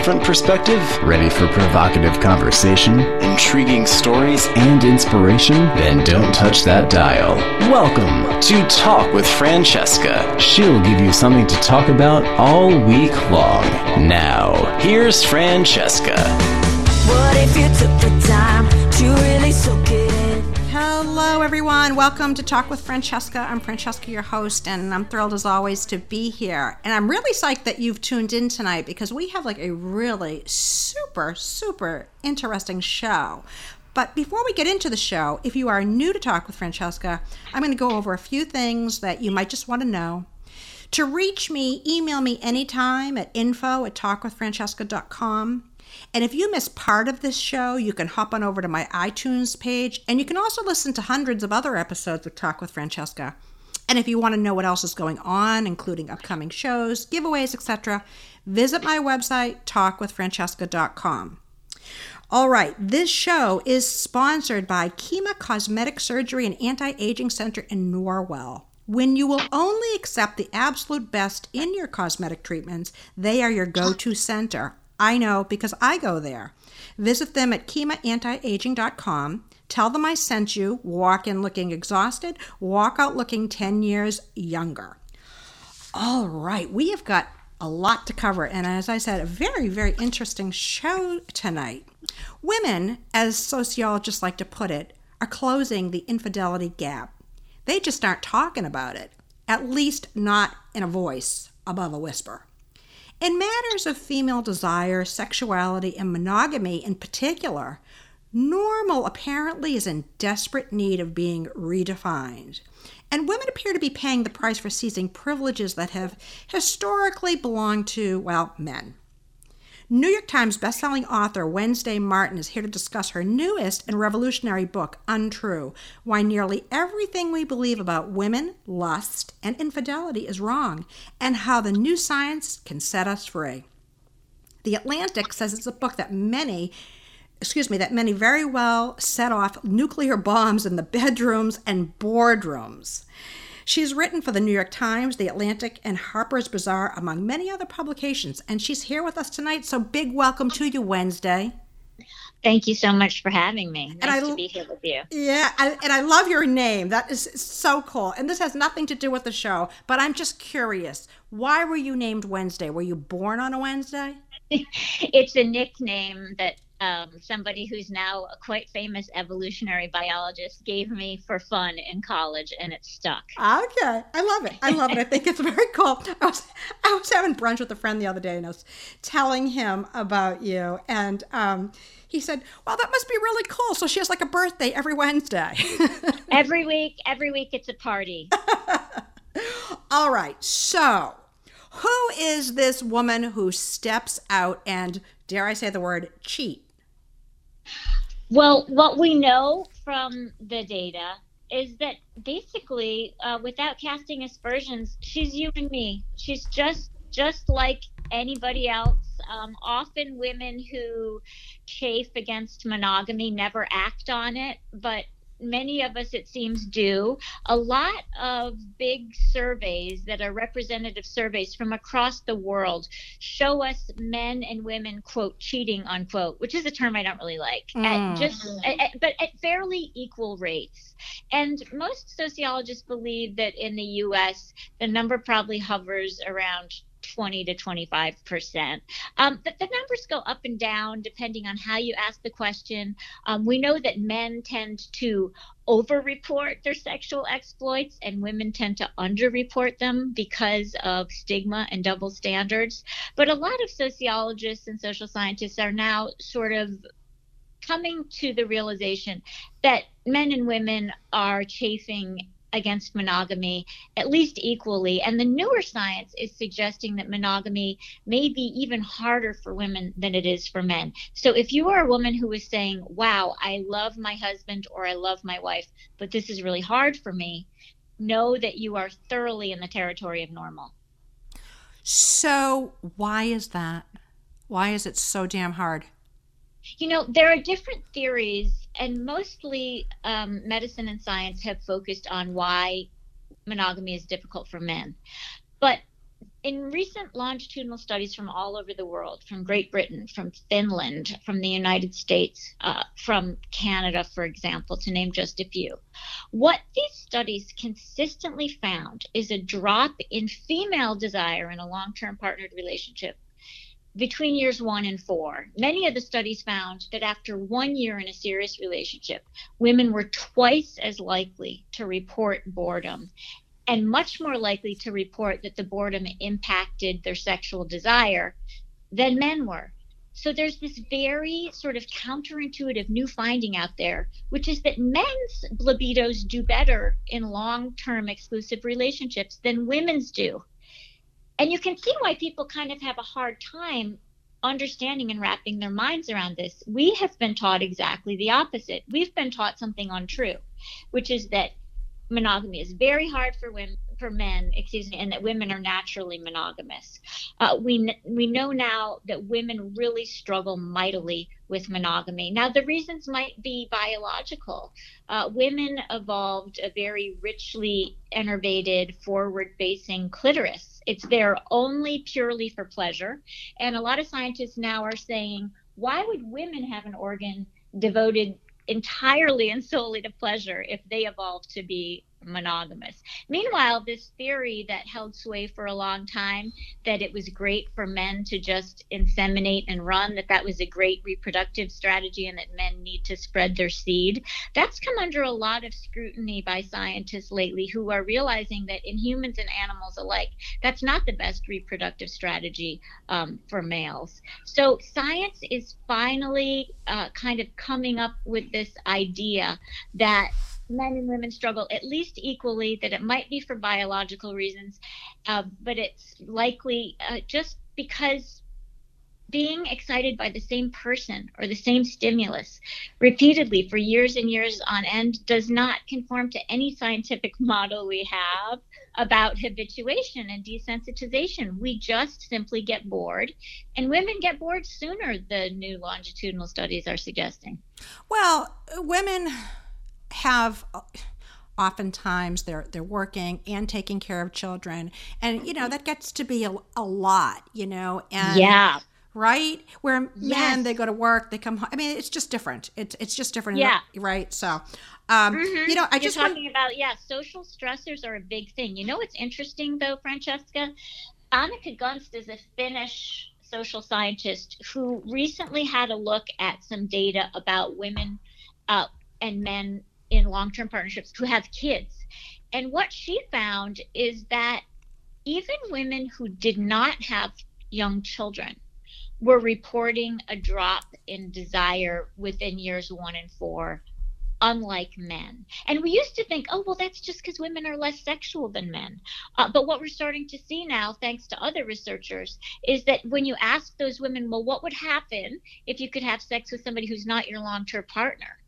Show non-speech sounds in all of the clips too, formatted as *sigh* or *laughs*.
different perspective? Ready for provocative conversation Intriguing stories? and inspiration? Then don't touch that dial. Welcome. To Talk with Francesca. She'll give you something to talk about all week long. Now, Here's Francesca. What if you took the time to really soak it in? Everyone. Welcome to Talk with Francesca. I'm Francesca, your host, and I'm thrilled as always to be here. And I'm really psyched that you've tuned in tonight because we have like a really super, super interesting show. But before we get into the show, if you are new to Talk with Francesca, I'm going to go over a few things that you might just want to know. To reach me, email me anytime at info at talkwithfrancesca.com. And if you miss part of this show, you can hop on over to my iTunes page and you can also listen to hundreds of other episodes of Talk with Francesca. And if you want to know what else is going on, including upcoming shows, giveaways, etc., visit my website, talkwithfrancesca.com. All right, this show is sponsored by Kima Cosmetic Surgery and Anti Aging Center in Norwell. When you will only accept the absolute best in your cosmetic treatments, they are your go to center. I know because I go there. Visit them at kimaantiaging.com. Tell them I sent you. Walk in looking exhausted, walk out looking 10 years younger. All right, we have got a lot to cover, and as I said, a very, very interesting show tonight. Women, as sociologists like to put it, are closing the infidelity gap. They just aren't talking about it, at least not in a voice above a whisper. In matters of female desire, sexuality, and monogamy in particular, normal apparently is in desperate need of being redefined. And women appear to be paying the price for seizing privileges that have historically belonged to, well, men. New York Times bestselling author Wednesday Martin is here to discuss her newest and revolutionary book, Untrue Why Nearly Everything We Believe About Women, Lust, and Infidelity is Wrong, and How the New Science Can Set Us Free. The Atlantic says it's a book that many, excuse me, that many very well set off nuclear bombs in the bedrooms and boardrooms. She's written for the New York Times, The Atlantic, and Harper's Bazaar, among many other publications. And she's here with us tonight. So big welcome to you, Wednesday. Thank you so much for having me. And Nice I- to be here with you. Yeah, I, and I love your name. That is so cool. And this has nothing to do with the show, but I'm just curious. Why were you named Wednesday? Were you born on a Wednesday? *laughs* It's a nickname that um, somebody who's now a quite famous evolutionary biologist gave me for fun in college, and it stuck. Okay, I love it. I love it. I think it's very *laughs* cool. I was I was having brunch with a friend the other day, and I was telling him about you, and um, he said, "Well, that must be really cool." So she has like a birthday every Wednesday. *laughs* Every week, every week, it's a party. *laughs* All right, so who is this woman who steps out and dare I say the word cheat? Well, what we know from the data is that basically, uh, without casting aspersions, she's you and me. She's just just like anybody else. Um, often, women who chafe against monogamy never act on it, but many of us, it seems, do. A lot of big surveys that are representative surveys from across the world show us men and women quote cheating unquote which is a term i don't really like Mm. at just at, at- but at fairly equal rates and most sociologists believe that in the us the number probably hovers around 20 to 25 percent. Um, but the numbers go up and down depending on how you ask the question. Um, we know that men tend to overreport their sexual exploits and women tend to underreport them because of stigma and double standards. But a lot of sociologists and social scientists are now sort of coming to the realization that men and women are chafing against monogamy at least equally and the newer science is suggesting that monogamy may be even harder for women than it is for men so if you are a woman who is saying wow i love my husband or i love my wife but this is really hard for me know that you are thoroughly in the territory of normal So why is that? Why is it so damn hard? You know, there are different theories, and mostly um, medicine and science have focused on why monogamy is difficult for men. But in recent longitudinal studies from all over the world, from Great Britain, from Finland, from the United States, uh, from Canada, for example, to name just a few, what these studies consistently found is a drop in female desire in a long term partnered relationship between years one and four. Many of the studies found that after one year in a serious relationship, women were twice as likely to report boredom and much more likely to report that the boredom impacted their sexual desire than men were. So there's this very sort of counterintuitive new finding out there, which is that men's libidos do better in long term exclusive relationships than women's do. And you can see why people kind of have a hard time understanding and wrapping their minds around this. We have been taught exactly the opposite. We've been taught something untrue, which is that monogamy is very hard for women for men, excuse me, and that women are naturally monogamous. Uh, we we know now that women really struggle mightily with monogamy. Now the reasons might be biological. Uh, women evolved a very richly innervated, forward-facing clitoris. It's there only purely for pleasure, and a lot of scientists now are saying, why would women have an organ devoted entirely and solely to pleasure if they evolved to be monogamous. Meanwhile, this theory that held sway for a long time that it was great for men to just inseminate and run, that that was a great reproductive strategy and that men need to spread their seed, that's come under a lot of scrutiny by scientists lately who are realizing that in humans and animals alike, that's not the best reproductive strategy um, for males. So science is finally uh, kind of coming up with this idea that men and women struggle at least equally, that it might be for biological reasons, uh, but it's likely uh, just because being excited by the same person or the same stimulus repeatedly for years and years on end does not conform to any scientific *laughs* model we have about habituation and desensitization. We just simply get bored, and women get bored sooner, the new longitudinal studies are suggesting. Well, women have oftentimes they're they're working and taking care of children and you know that gets to be a, a lot you know and yeah right where Yes. men they go to work they come home i mean it's just different it's it's just different Yeah. right so um you know i You're just want talking about yeah, social stressors are a big thing. You know what's interesting though, Francesca? Annika Gunst is a Finnish social scientist who recently had a look at some data about women uh, and men in long-term partnerships who have kids, and what she found is that even women who did not have young children were reporting a drop in desire within years one and four unlike men. And we used to think, oh, well, that's just because women are less sexual than men. Uh, but what we're starting to see now, thanks to other researchers, is that when you ask those women, well, what would happen if you could have sex with somebody who's not your long term partner?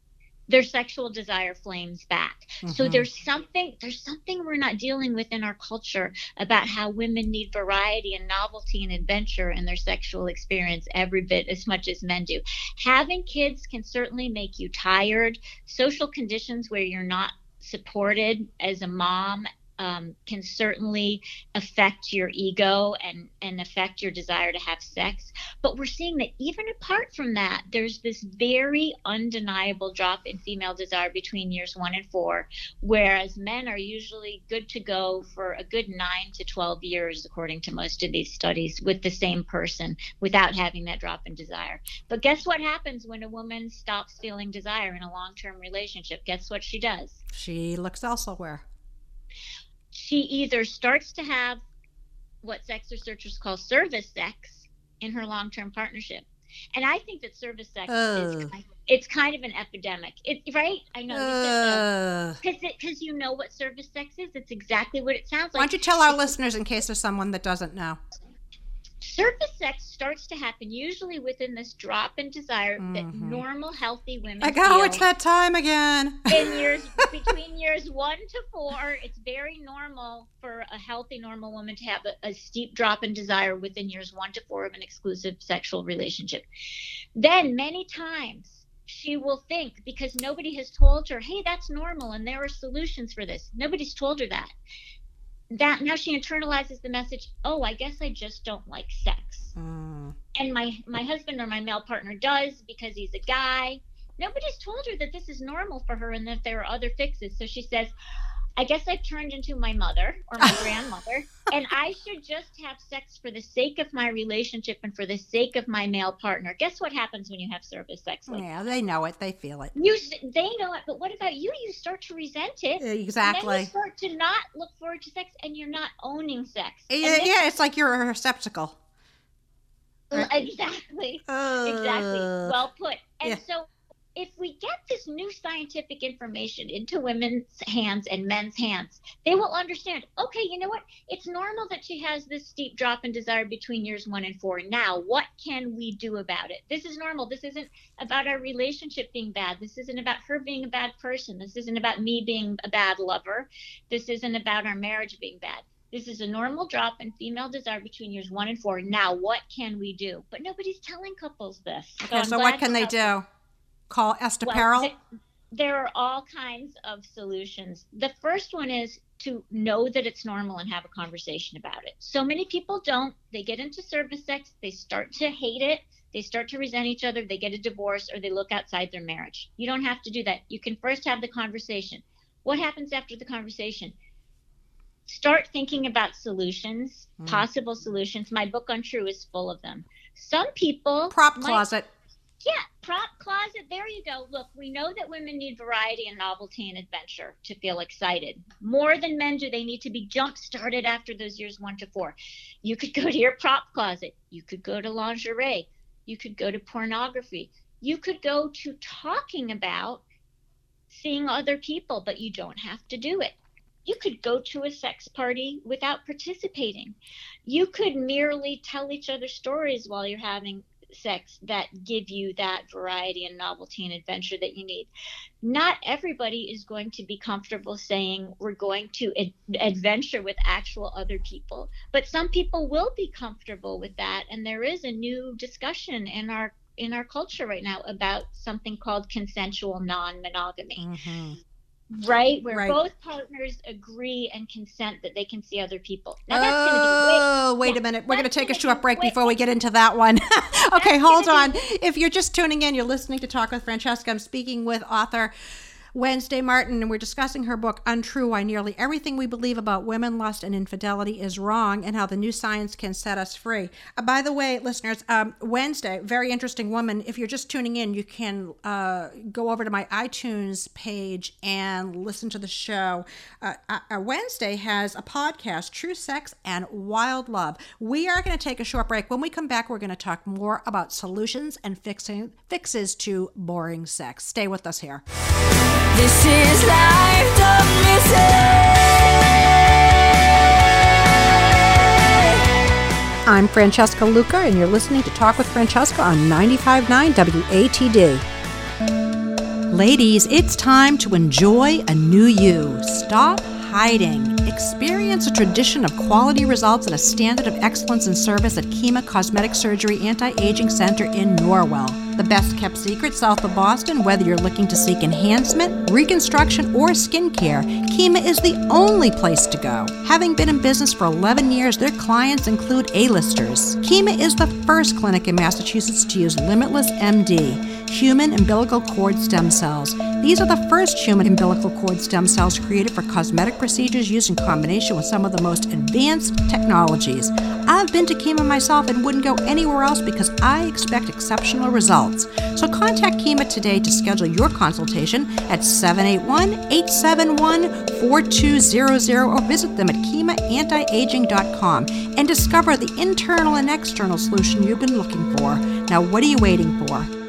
Their sexual desire flames back. So Mhm. there's something there's something we're not dealing with in our culture about how women need variety and novelty and adventure in their sexual experience every bit as much as men do having kids can certainly make you tired. Social conditions where you're not supported as a mom um, can certainly affect your ego and, and affect your desire to have sex. But we're seeing that even apart from that, there's this very undeniable drop in female desire between years one and four, whereas men are usually good to go for a good nine to 12 years, according to most of these studies, with the same person without having that drop in desire. But guess what happens when a woman stops feeling desire in a long term relationship? Guess what she does? she looks elsewhere She either starts to have what sex researchers call service sex in her long term partnership. And I think that service sex is Ugh. kind it's kind of an epidemic. It, right? I know. said uh, because because you know what service sex is. It's exactly what it sounds like. why don't you tell our listeners in case there's someone that doesn't know Service sex starts to happen usually within this drop in desire that Mhm. normal, healthy women i feel it's that time again in years *laughs* between years one to four. It's very normal for a healthy, normal woman to have a, a steep drop in desire within years one to four of an exclusive sexual relationship. Then, many times, she will think because nobody has told her, hey, that's normal and there are solutions for this. Nobody's told her that. That now she internalizes the message, oh, I guess I just don't like sex. Mm. And my my husband or my male partner does because he's a guy. Nobody's told her that this is normal for her and that there are other fixes. So she says, I guess I've turned into my mother or my *laughs* grandmother, and I should just have sex for the sake of my relationship and for the sake of my male partner. Guess what happens when you have service sex? Like, Yeah, they know it. They feel it. You, they know it, but what about you? You start to resent it. Exactly. you start to not look forward to sex, and you're not owning sex. Yeah, yeah, it's like you're a receptacle. exactly. Exactly. Uh, Well put. And yeah. so if we get this new scientific information into women's hands and men's hands, they will understand, okay, you know what? It's normal that she has this steep drop in desire between years one and four. Now, what can we do about it? This is normal. This isn't about our relationship being bad. This isn't about her being a bad person. This isn't about me being a bad lover. This isn't about our marriage being bad. This is a normal drop in female desire between years one and four. Now, what can we do? But nobody's telling couples this. okay, I'm so what can they do? Call Esther well, th- there are all kinds of solutions. The first one is to know that it's normal and have a conversation about it. So many people don't. They get into service sex, they start to hate it, they start to resent each other, they get a divorce, or they look outside their marriage. You don't have to do that. You can first have the conversation. What happens after the conversation? Start thinking about solutions, Mm. possible solutions. My book Untrue is full of them. Some people Prop might- closet. yeah, prop closet. There you go. Look, we know that women need variety and novelty and adventure to feel excited. More than men do. They need to be jump started after those years one to four. You could go to your prop closet. You could go to lingerie. You could go to pornography. You could go to talking about seeing other people, but you don't have to do it. You could go to a sex party without participating. You could merely tell each other stories while you're having sex that give you that variety and novelty and adventure that you need. Not everybody is going to be comfortable saying we're going to ad- adventure with actual other people, but some people will be comfortable with that and there is a new discussion in our in our culture right now about something called consensual non-monogamy Mhm. Right where Right. both partners agree and consent that they can see other people now that's going to be Oh, wait yeah, a minute. We're going to take a gonna short break way- before we get into that one. *laughs* okay, hold on. gonna If you're just tuning in, you're listening to Talk with Francesca. I'm speaking with author Wednesday Martin, and we're discussing her book, Untrue Why Nearly Everything We Believe About Women, Lust, and Infidelity is Wrong, and How the New Science Can Set Us Free. Uh, by the way, listeners, um, Wednesday, very interesting woman. If you're just tuning in, you can uh, go over to my iTunes page and listen to the show. Uh, uh, uh, Wednesday has a podcast, True Sex and Wild Love. We are going to take a short break. When we come back, we're going to talk more about solutions and fixing fixes to boring sex. Stay with us here. This is life, don't miss it. I'm Francesca Luca, and you're listening to Talk with Francesca on 95.9 WATD. Ladies, it's time to enjoy a new you. Stop hiding. Experience a tradition of quality results and a standard of excellence in service at Kima Cosmetic Surgery Anti Aging Center in Norwell. The best kept secret south of Boston, whether you're looking to seek enhancement, reconstruction, or skincare, Kima is the only place to go. Having been in business for 11 years, their clients include A-listers. Kima is the first clinic in Massachusetts to use Limitless MD, human umbilical cord stem cells. These are the first human umbilical cord stem cells created for cosmetic procedures used in combination with some of the most advanced technologies. I've been to Kima myself and wouldn't go anywhere else because I expect exceptional results. So contact Kima today to schedule your consultation at 781 871 4200 or visit them at KimaAntiAging.com and discover the internal and external solution you've been looking for. Now, what are you waiting for?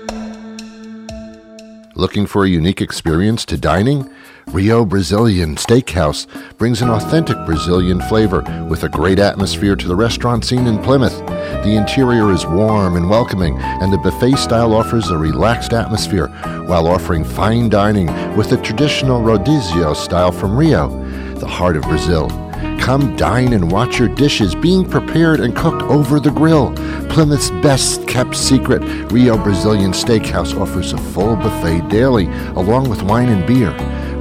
Looking for a unique experience to dining? Rio Brazilian Steakhouse brings an authentic Brazilian flavor with a great atmosphere to the restaurant scene in Plymouth. The interior is warm and welcoming, and the buffet style offers a relaxed atmosphere while offering fine dining with the traditional rodizio style from Rio, the heart of Brazil. Come dine and watch your dishes being prepared and cooked over the grill. Plymouth's best kept secret, Rio Brazilian Steakhouse offers a full buffet daily, along with wine and beer.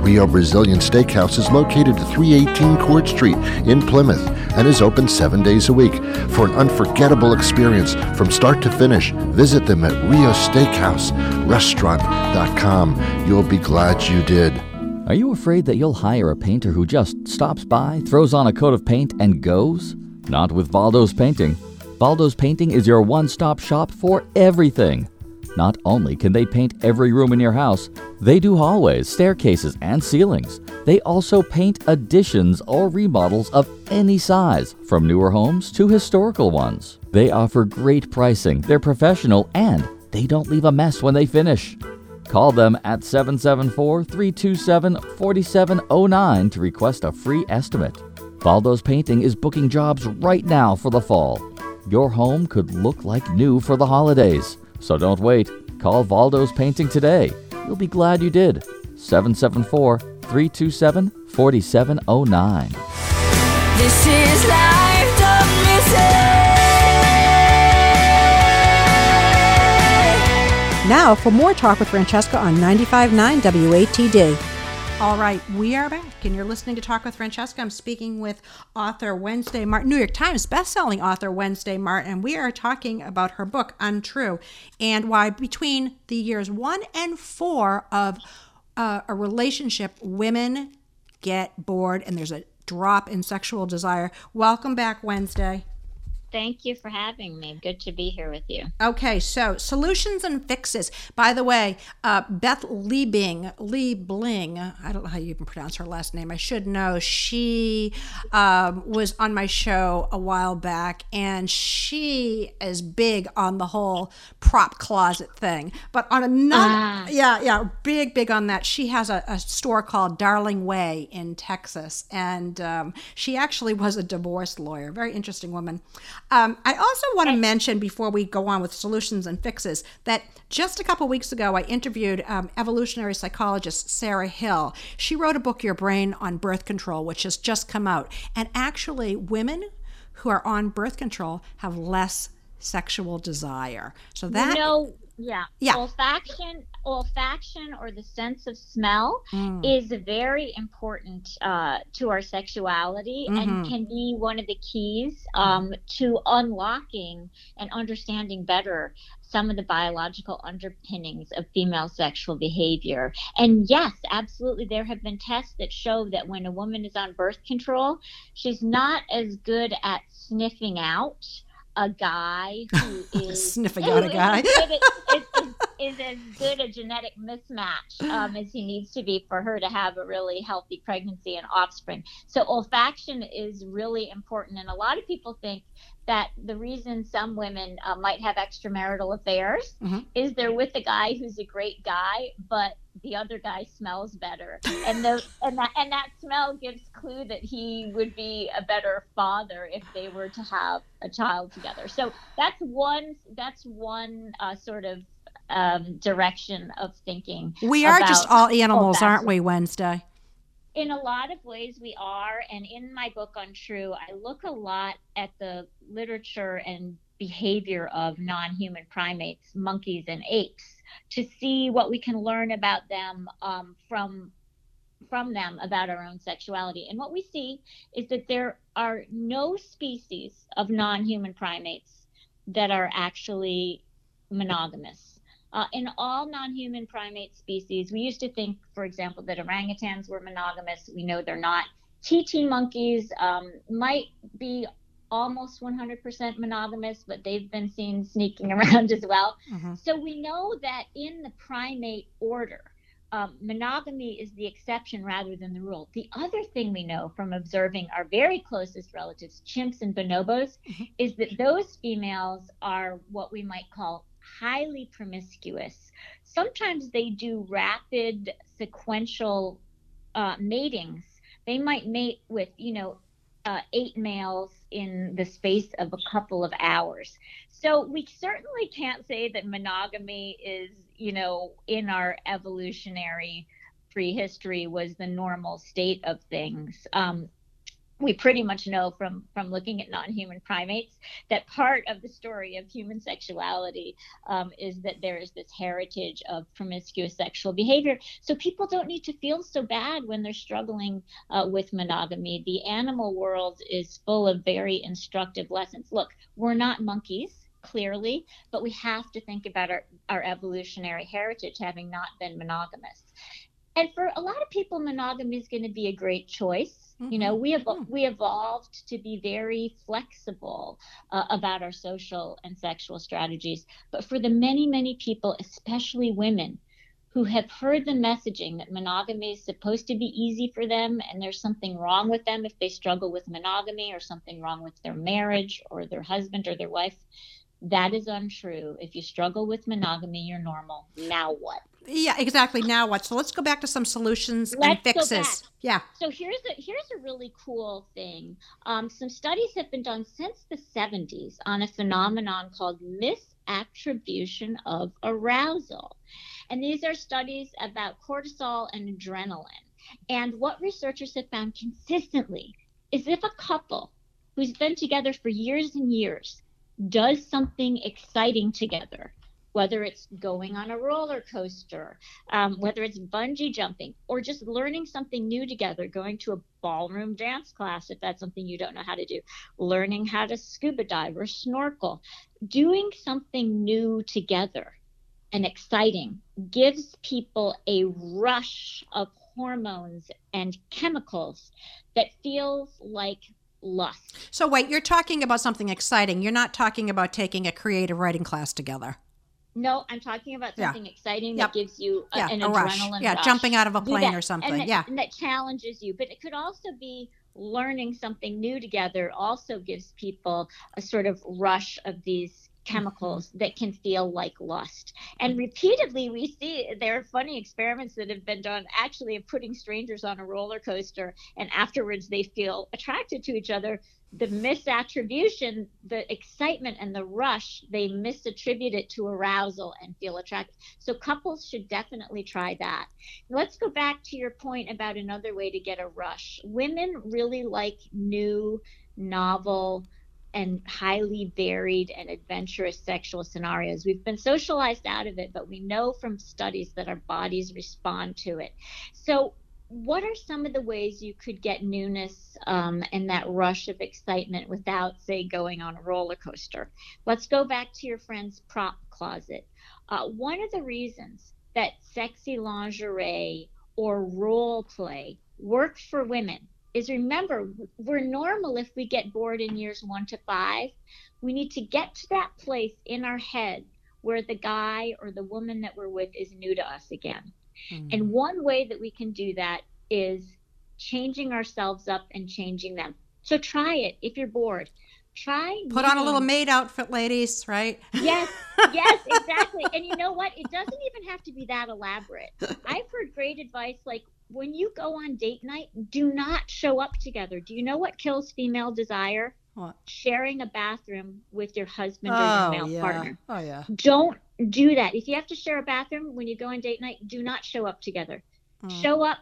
Rio Brazilian Steakhouse is located at 318 Court Street in Plymouth and is open seven days a week. For an unforgettable experience from start to finish, visit them at riosteakhouserestaurant.com. You'll be glad you did. Are you afraid that you'll hire a painter who just stops by, throws on a coat of paint, and goes? Not with Valdo's Painting. Valdo's Painting is your one stop shop for everything. Not only can they paint every room in your house, they do hallways, staircases, and ceilings. They also paint additions or remodels of any size, from newer homes to historical ones. They offer great pricing, they're professional, and they don't leave a mess when they finish. Call them at 774 327 4709 to request a free estimate. Valdo's Painting is booking jobs right now for the fall. Your home could look like new for the holidays. So don't wait. Call Valdo's Painting today. You'll be glad you did. 774 327 4709. This is life, Now, for more talk with Francesca on 95.9 WATD. All right, we are back, and you're listening to Talk with Francesca. I'm speaking with author Wednesday Martin, New York Times bestselling author Wednesday Martin, and we are talking about her book Untrue and why between the years one and four of uh, a relationship, women get bored and there's a drop in sexual desire. Welcome back, Wednesday. Thank you for having me. Good to be here with you. Okay, so solutions and fixes. By the way, uh, Beth Liebing, Liebling, I don't know how you even pronounce her last name. I should know. She um, was on my show a while back, and she is big on the whole prop closet thing. But on another, Ah. yeah, yeah, big, big on that. She has a, a store called Darling Way in Texas, and um, she actually was a divorce lawyer. Very interesting woman. Um, I also want to mention before we go on with solutions and fixes that just a couple weeks ago I interviewed um, evolutionary psychologist Sarah Hill. She wrote a book, Your Brain on Birth Control, which has just come out. And actually, women who are on birth control have less sexual desire. So that know, yeah, Yeah. Olfaction, olfaction, or the sense of smell Mm. is very important uh, to our sexuality Mhm. and can be one of the keys um, to unlocking and understanding better some of the biological underpinnings of female sexual behavior. And yes, absolutely, there have been tests that show that when a woman is on birth control, she's not as good at sniffing out a guy *laughs* who is Sniffing out a guy. at- *laughs* is, is, is as good a genetic mismatch um, as he needs to be for her to have a really healthy pregnancy and offspring. So olfaction is really important, and a lot of people think that the reason some women uh, might have extramarital affairs Mhm. is they're with a guy who's a great guy, but the other guy smells better, and the *laughs* and that and that smell gives clue that he would be a better father if they were to have a child together. So that's one that's one uh, sort of um, direction of thinking. we are just all animals, aren't we, Wednesday? In a lot of ways, we are. And in my book Untrue, I look a lot at the literature and behavior of non human primates, monkeys, and apes to see what we can learn about them um, from from them about our own sexuality. And what we see is that there are no species of non human primates that are actually monogamous. Uh, in all non human primate species, we used to think, for example, that orangutans were monogamous. We know they're not. titi monkeys um, might be almost 100% monogamous, but they've been seen sneaking *laughs* around as well. Mhm. So we know that in the primate order, um, monogamy is the exception rather than the rule. The other thing we know from observing our very closest relatives, chimps and bonobos, is that those females are what we might call highly promiscuous. Sometimes they do rapid sequential uh, matings. They might mate with, you know, uh, eight males in the space of a couple of hours. So we certainly can't say that monogamy is, you know, in our evolutionary prehistory was the normal state of things. Um, we pretty much know from from looking at non-human primates that part of the story of human sexuality um, is that there is this heritage of promiscuous sexual behavior. So people don't need to feel so bad when they're struggling uh, with monogamy. The animal world is full of very instructive lessons. Look we're not monkeys clearly but we have to think about our, our evolutionary heritage having not been monogamous. And for a lot of people monogamy is going to be a great choice you know we have we evolved to be very flexible uh, about our social and sexual strategies. But for the many many people especially women who have heard the messaging that monogamy is supposed to be easy for them and there's something wrong with them if they struggle with monogamy or something wrong with their marriage or their husband or their wife that is untrue if you struggle with monogamy you're normal now what Yeah, exactly. Now what? So let's go back to some solutions and Let's go fixes. Yeah. So here's a here's a really cool thing. Um, some studies have been done since the 70s on a phenomenon called misattribution of arousal, and these are studies about cortisol and adrenaline. And what researchers have found consistently is if a couple who's been together for years and years does something exciting together, whether it's going on a roller coaster, um, whether it's bungee jumping, or just learning something new together, going to a ballroom dance class if that's something you don't know how to do, learning how to scuba dive or snorkel, doing something new together and exciting gives people a rush of hormones and chemicals that feels like lust. So wait, you're talking about something exciting. You're not talking about taking a creative writing class together. No, I'm talking about Yeah. something exciting Yep. that gives you a, Yeah, an a rush. Yeah, rush. jumping out of a plane or something. That, Yeah. and that challenges you. But it could also be learning something new together. Also gives people a sort of rush of these chemicals Mm-hmm. that can feel like lust. And repeatedly, we see there are funny experiments that have been done actually of putting strangers on a roller coaster, and afterwards they feel attracted to each other. The misattribution, the excitement and the rush, they misattribute it to arousal and feel attracted. So couples should definitely try that. Let's go back to your point about another way to get a rush. Women really like new, novel, and highly varied and adventurous sexual scenarios. We've been socialized out of it, but we know from studies that our bodies respond to it. So, what are some of the ways you could get newness um, and that rush of excitement without, say, going on a roller coaster? Let's go back to your friend's prop closet. Uh, one of the reasons that sexy lingerie or role play work for women is remember we're normal if we get bored in years one to five. We need to get to that place in our head where the guy or the woman that we're with is new to us again. Hmm. And one way that we can do that is changing ourselves up and changing them. So try it if you're bored. Try Put on a little maid outfit, ladies, right? Yes, *laughs* yes, exactly. And you know what? It doesn't even have to be that elaborate. *laughs* I've heard great advice like when you go on date night, do not show up together. Do you know what kills female desire? What? Sharing a bathroom with your husband or Oh, your male yeah. partner. Oh, yeah. Don't do that. If you have to share a bathroom when you go on date night, do not show up together. Mm. Show up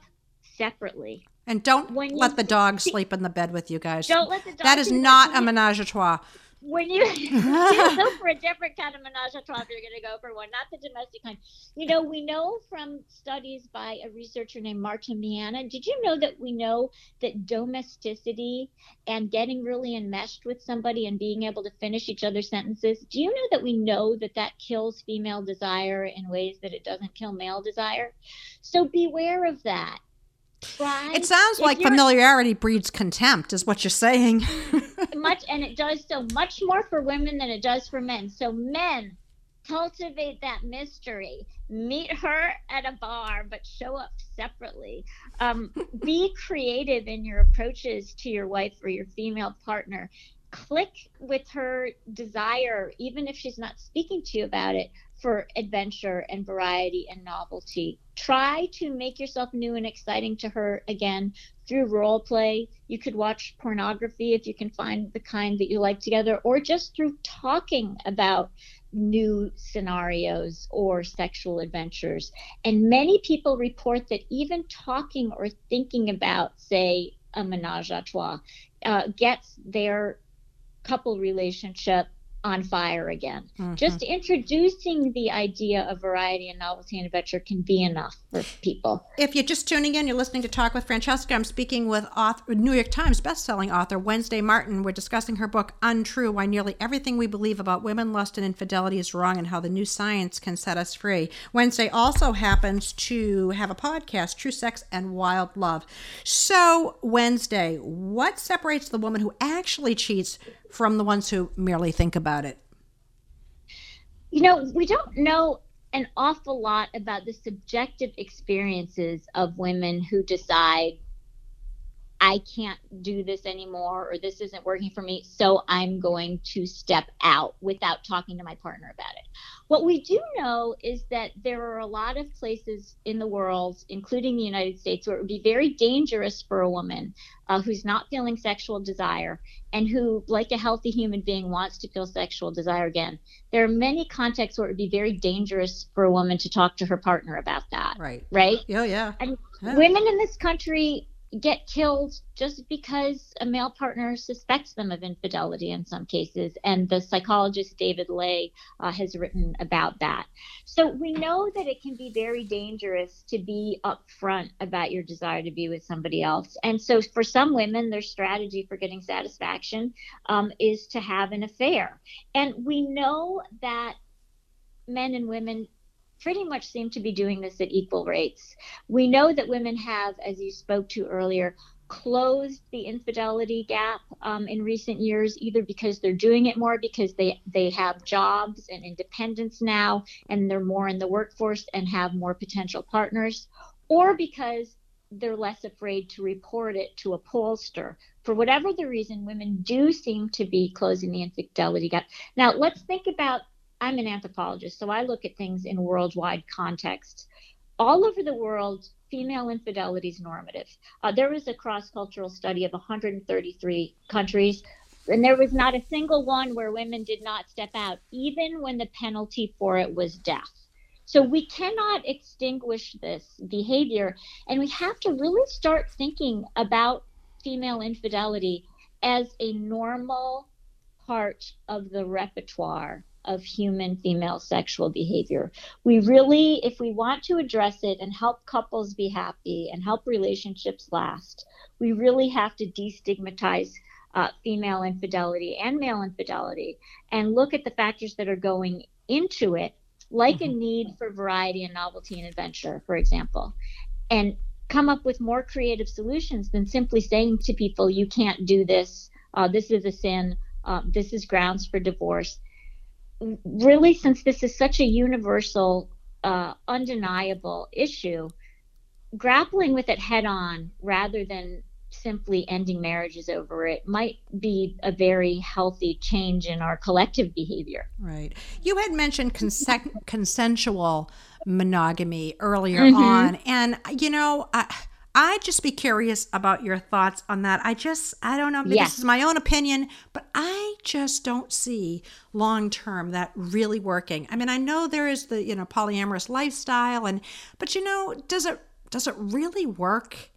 separately. And don't When you- let the dog sleep in the bed with you guys. Don't let the dog that is not a menage a trois. When you *laughs* you go for a different kind of menage a trois, you're going to go for one, not the domestic kind. You know, we know from studies by a researcher named Marta Meana. Did you know that we know that domesticity and getting really enmeshed with somebody and being able to finish each other's sentences? Do you know that we know that that kills female desire in ways that it doesn't kill male desire? So beware of that. Try. It sounds if like familiarity breeds contempt, is what you're saying. *laughs* much and it does so much more for women than it does for men so men cultivate that mystery meet her at a bar but show up separately um, be creative in your approaches to your wife or your female partner click with her desire even if she's not speaking to you about it for adventure and variety and novelty try to make yourself new and exciting to her again through role play. You could watch pornography if you can find the kind that you like together, or just through talking about new scenarios or sexual adventures. And many people report that even talking or thinking about, say, a menage a trois uh, gets their couple relationship on fire again. Mm-hmm. Just introducing the idea of variety and novelty and adventure can be enough for people. If you're just tuning in, you're listening to Talk with Francesca. I'm speaking with author, New York Times bestselling author Wednesday Martin. We're discussing her book Untrue: Why Nearly Everything We Believe About Women, Lust, and Infidelity is Wrong, and How the New Science Can Set Us Free. Wednesday also happens to have a podcast, True Sex and Wild Love. So, Wednesday, what separates the woman who actually cheats from the ones who merely think about it? You know, we don't know an awful lot about the subjective experiences of women who decide I can't do this anymore or this isn't working for me, so I'm going to step out without talking to my partner about it. What we do know is that there are a lot of places in the world, including the United States, where it would be very dangerous for a woman uh, who's not feeling sexual desire and who, like a healthy human being, wants to feel sexual desire again. There are many contexts where it would be very dangerous for a woman to talk to her partner about that. Right. Right? Oh, yeah. And Yeah. women in this country get killed just because a male partner suspects them of infidelity in some cases. And the psychologist David Ley uh, has written about that. So we know that it can be very dangerous to be upfront about your desire to be with somebody else. And so for some women, their strategy for getting satisfaction um, is to have an affair. And we know that men and women pretty much seem to be doing this at equal rates. We know that women have, as you spoke to earlier, closed the infidelity gap um, in recent years, either because they're doing it more because they they have jobs and independence now, and they're more in the workforce and have more potential partners, or because they're less afraid to report it to a pollster. For whatever the reason, women do seem to be closing the infidelity gap. Now, let's think about I'm an anthropologist, so I look at things in worldwide context. All over the world, female infidelity is normative. Uh, there was a cross cultural study of 133 countries, and there was not a single one where women did not step out, even when the penalty for it was death. So we cannot extinguish this behavior, and we have to really start thinking about female infidelity as a normal part of the repertoire of human female sexual behavior. We really, if we want to address it and help couples be happy and help relationships last, we really have to destigmatize uh, female infidelity and male infidelity and look at the factors that are going into it, like a need for variety and novelty and adventure, for example, and come up with more creative solutions than simply saying to people, you can't do this, uh, this is a sin, uh, this is grounds for divorce really, since this is such a universal, uh, undeniable issue, grappling with it head on rather than simply ending marriages over it might be a very healthy change in our collective behavior. Right. You had mentioned consen- *laughs* consensual monogamy earlier Mhm. on, and you know, I, I'd just be curious about your thoughts on that. I just, I don't know, maybe Yes. this is my own opinion, but I just don't see long term that really working. I mean, I know there is the you know polyamorous lifestyle, and but you know, does it does it really work?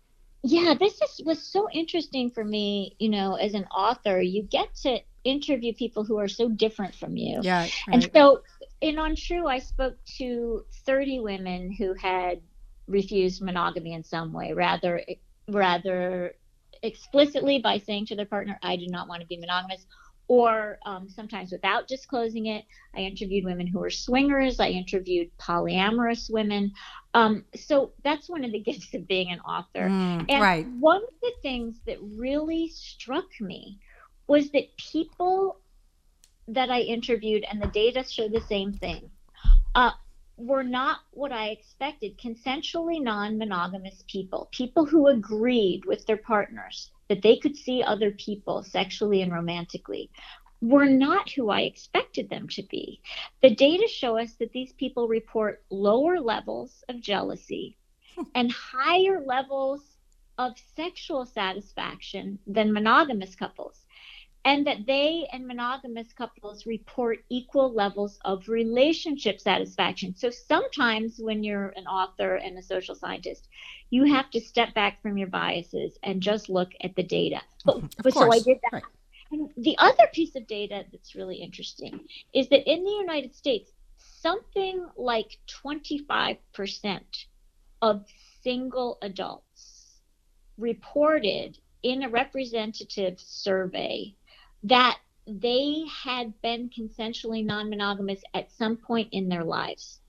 Yeah, this is was so interesting for me, you know, as an author, you get to interview people who are so different from you. Yeah, And so in Untrue, I spoke to 30 women who had refused monogamy in some way, rather rather explicitly by saying to their partner, "I do not want to be monogamous," or um, sometimes without disclosing it. I interviewed women who were swingers. I interviewed polyamorous women. Um, so that's one of the *laughs* gifts of being an author. Mm, And right. one of the things that really struck me was that people that I interviewed, and the data show the same thing, uh, were not what I expected consensually non monogamous people, people who agreed with their partners that they could see other people sexually and romantically. Were not who I expected them to be. The data show us that these people report lower levels of jealousy hmm. and higher levels of sexual satisfaction than monogamous couples. And that they and monogamous couples report equal levels of relationship satisfaction. So sometimes when you're an author and a social scientist, you have to step back from your biases and just look at the data. Mm-hmm. But, but so I did that. Right. And the other piece of data that's really interesting is that in the United States, something like 25% of single adults reported in a representative survey that they had been consensually non monogamous at some point in their lives.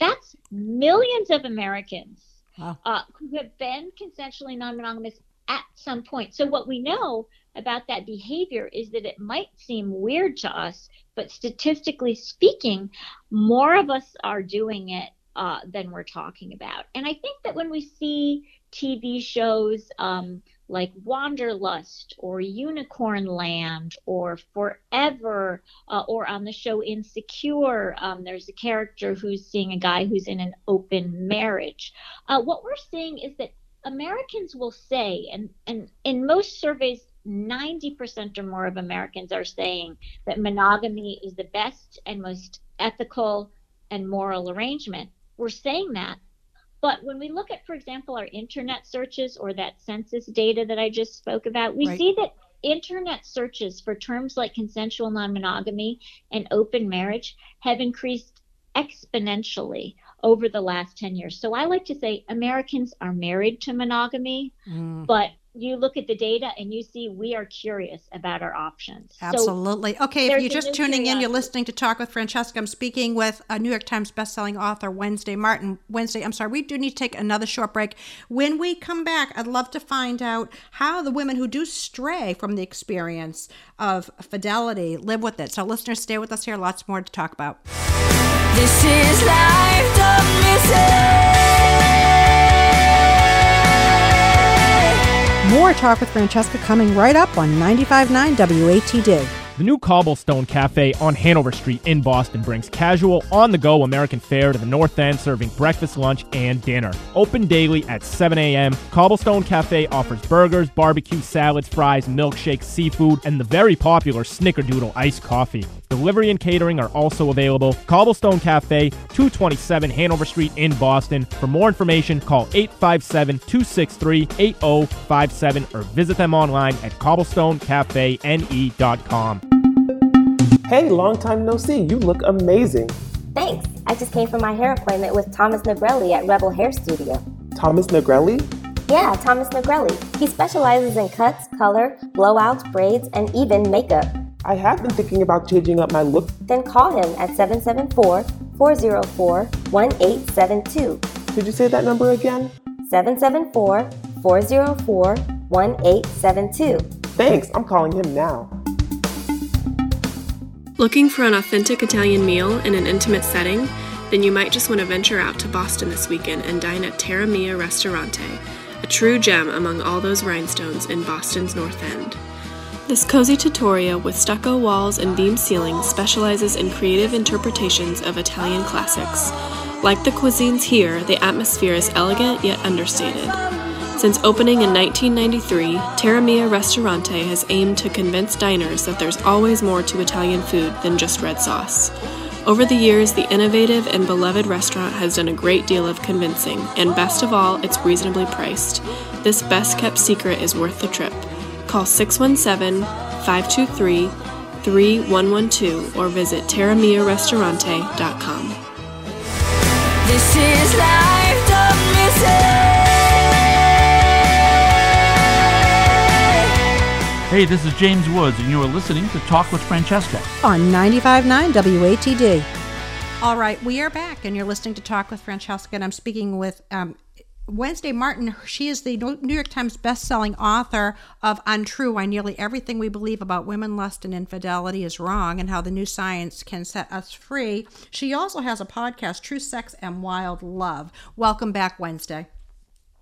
That's millions of Americans Wow. uh, who have been consensually non monogamous at some point. So, what we know about that behavior is that it might seem weird to us, but statistically speaking, more of us are doing it uh, than we're talking about. And I think that when we see TV shows um, like Wanderlust or Unicorn Land or Forever, uh, or on the show Insecure, um, there's a character who's seeing a guy who's in an open marriage. Uh, what we're seeing is that Americans will say, and, and in most surveys, 90% or more of Americans are saying that monogamy is the best and most ethical and moral arrangement. We're saying that. But when we look at, for example, our internet searches or that census data that I just spoke about, we Right. see that internet searches for terms like consensual non monogamy and open marriage have increased exponentially over the last 10 years. So I like to say Americans are married to monogamy, Mm. but you look at the data and you see we are curious about our options. So Absolutely. okay, if you're just new tuning in, you're listening to Talk with Francesca. I'm speaking with a New York Times bestselling author, Wednesday Martin. Wednesday, I'm sorry, we do need to take another short break. When we come back, I'd love to find out how the women who do stray from the experience of fidelity live with it. So, listeners, stay with us here. Lots more to talk about. This is life, don't miss it. More Talk with Francesca coming right up on 95.9 WATD. The new Cobblestone Cafe on Hanover Street in Boston brings casual, on the go American fare to the North End, serving breakfast, lunch, and dinner. Open daily at 7 a.m., Cobblestone Cafe offers burgers, barbecue, salads, fries, milkshakes, seafood, and the very popular Snickerdoodle iced coffee. Delivery and catering are also available. Cobblestone Cafe, 227 Hanover Street in Boston. For more information, call 857 263 8057 or visit them online at cobblestonecafene.com. Hey, long time no see. You look amazing. Thanks. I just came from my hair appointment with Thomas Negrelli at Rebel Hair Studio. Thomas Negrelli? Yeah, Thomas Negrelli. He specializes in cuts, color, blowouts, braids, and even makeup. I have been thinking about changing up my look. Then call him at 774 404 1872. Could you say that number again? 774 404 1872. Thanks, I'm calling him now. Looking for an authentic Italian meal in an intimate setting? Then you might just want to venture out to Boston this weekend and dine at Terra Mia Ristorante, a true gem among all those rhinestones in Boston's North End. This cozy trattoria with stucco walls and beam ceilings specializes in creative interpretations of Italian classics. Like the cuisines here, the atmosphere is elegant yet understated. Since opening in 1993, Terra Mia Ristorante has aimed to convince diners that there's always more to Italian food than just red sauce. Over the years, the innovative and beloved restaurant has done a great deal of convincing, and best of all, it's reasonably priced. This best kept secret is worth the trip. Call 617 523 3112 or visit terramiaristorante.com. This is life, Hey, this is James Woods, and you are listening to Talk with Francesca. on 95.9 WATD. All right, we are back, and you're listening to Talk with Francesca, and I'm speaking with um, Wednesday Martin. She is the New York Times best-selling author of Untrue: Why Nearly Everything We Believe About Women, Lust, and Infidelity Is Wrong, and How the New Science Can Set Us Free. She also has a podcast, True Sex and Wild Love. Welcome back, Wednesday.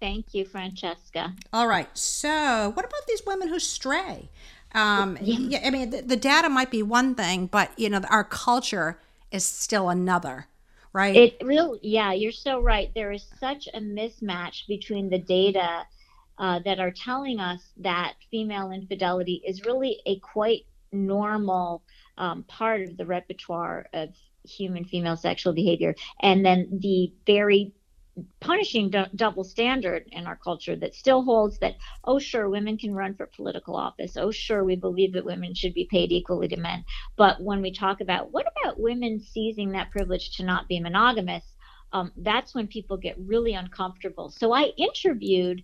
Thank you, Francesca. All right. So, what about these women who stray? Um, yeah. I mean, the, the data might be one thing, but you know, our culture is still another, right? It really, yeah, you're so right. There is such a mismatch between the data uh, that are telling us that female infidelity is really a quite normal um, part of the repertoire of human female sexual behavior. And then the very punishing d- double standard in our culture that still holds that oh sure women can run for political office. Oh sure we believe that women should be paid equally to men. But when we talk about what about women seizing that privilege to not be monogamous? Um, that's when people get really uncomfortable. So i interviewed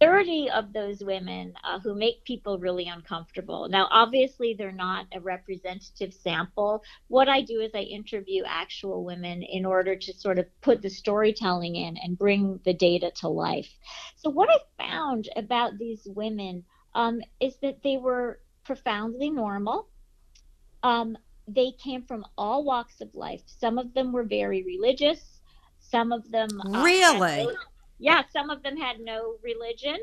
30 of those women uh, who make people really uncomfortable. Now, obviously, they're not a representative sample. What I do is I interview actual women in order to sort of put the storytelling in and bring the data to life. So, what I found about these women um, is that they were profoundly normal. Um, they came from all walks of life. Some of them were very religious. Some of them uh, really yeah, some of them had no religion.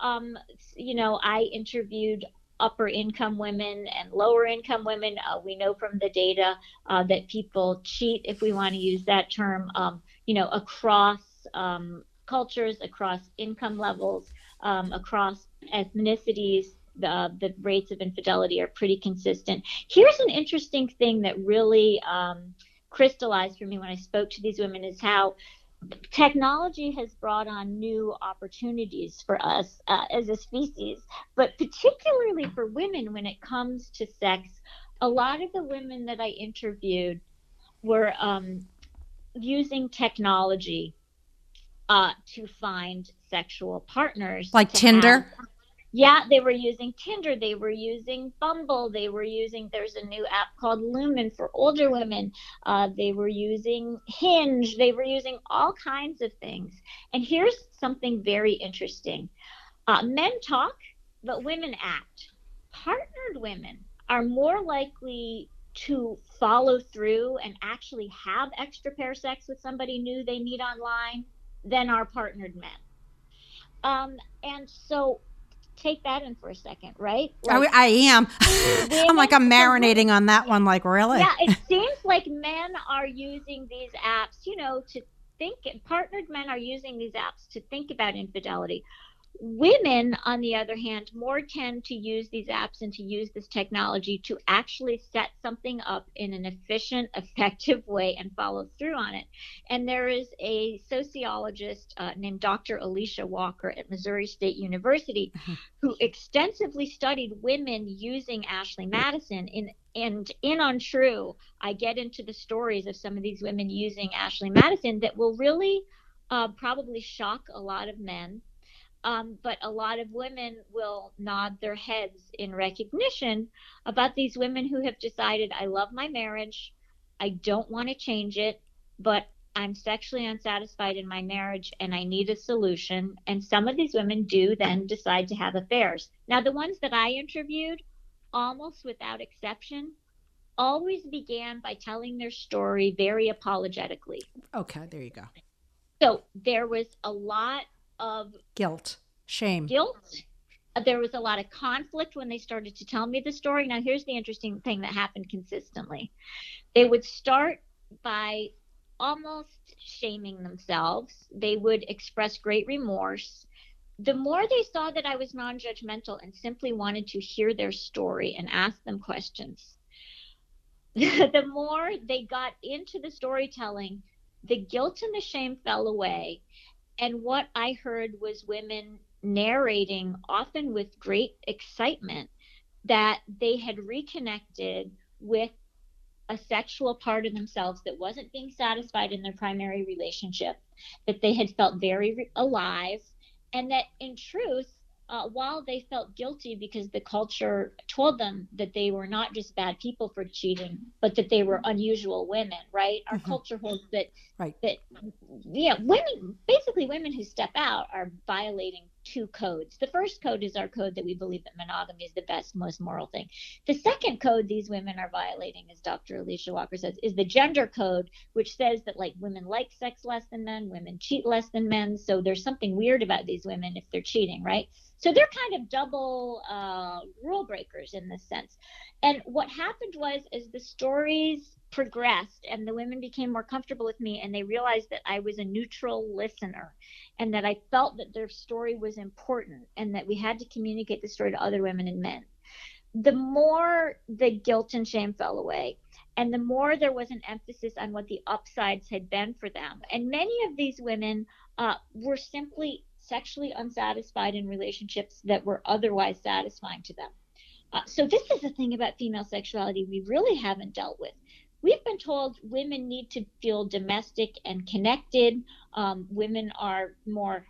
Um, you know, I interviewed upper income women and lower income women. Uh, we know from the data uh, that people cheat, if we want to use that term, um, you know, across um, cultures, across income levels, um, across ethnicities. The, the rates of infidelity are pretty consistent. Here's an interesting thing that really um, crystallized for me when I spoke to these women is how technology has brought on new opportunities for us uh, as a species, but particularly for women when it comes to sex. A lot of the women that I interviewed were um, using technology uh, to find sexual partners. Like Tinder? Have, yeah, they were using Tinder, they were using Bumble, they were using, there's a new app called Lumen for older women. Uh, they were using Hinge, they were using all kinds of things. And here's something very interesting uh, men talk, but women act. Partnered women are more likely to follow through and actually have extra pair sex with somebody new they meet online than are partnered men. Um, and so take that in for a second, right? Like, I, I am. *laughs* I'm like I'm marinating on that one. Like really? Yeah, it seems like men are using these apps, you know, to think. Partnered men are using these apps to think about infidelity. Women, on the other hand, more tend to use these apps and to use this technology to actually set something up in an efficient, *laughs* effective way and follow through on it. And there is a sociologist uh, named Dr. Alicia Walker at Missouri State University mm-hmm. *laughs* who extensively studied women using Ashley Madison in and in untrue i get into the stories of some of these women using ashley madison that will really uh, probably shock a lot of men um, but a lot of women will nod their heads in recognition about these women who have decided, I love my marriage, I don't want to change it, but I'm sexually unsatisfied in my marriage and I need a solution. And some of these women do then decide to have affairs. Now, the ones that I interviewed, almost without exception, always began by telling their story very apologetically. Okay, there you go. So there was a lot of guilt, shame, guilt. Uh, there was a lot of conflict when they started to tell me the story. Now, here's the interesting thing that happened consistently they would start by almost shaming themselves, they would express great remorse. The more they saw that I was non judgmental and simply wanted to hear their story and ask them questions, *laughs* the more they got into the storytelling, the guilt and the shame fell away and what I heard was women narrating, often with great excitement, that they had reconnected with a sexual part of themselves that wasn't being satisfied in their primary relationship, that they had felt very re- alive, and that in truth, uh, while they felt guilty because the culture told them that they were not just bad people for cheating, but that they were unusual women, right? Our mm-hmm. culture holds that right. that yeah, women basically women who step out are violating two codes. The first code is our code that we believe that monogamy is the best, most moral thing. The second code these women are violating, as Dr. Alicia Walker says, is the gender code, which says that like women like sex less than men, women cheat less than men. So there's something weird about these women if they're cheating, right? So they're kind of double uh, rule breakers in this sense. And what happened was, as the stories progressed and the women became more comfortable with me and they realized that I was a neutral listener and that I felt that their story was important and that we had to communicate the story to other women and men. The more the guilt and shame fell away, and the more there was an emphasis on what the upsides had been for them. And many of these women uh, were simply sexually unsatisfied in relationships that were otherwise satisfying to them. Uh, so, this is the thing about female sexuality we really haven't dealt with. We've been told women need to feel domestic and connected. Um, women are more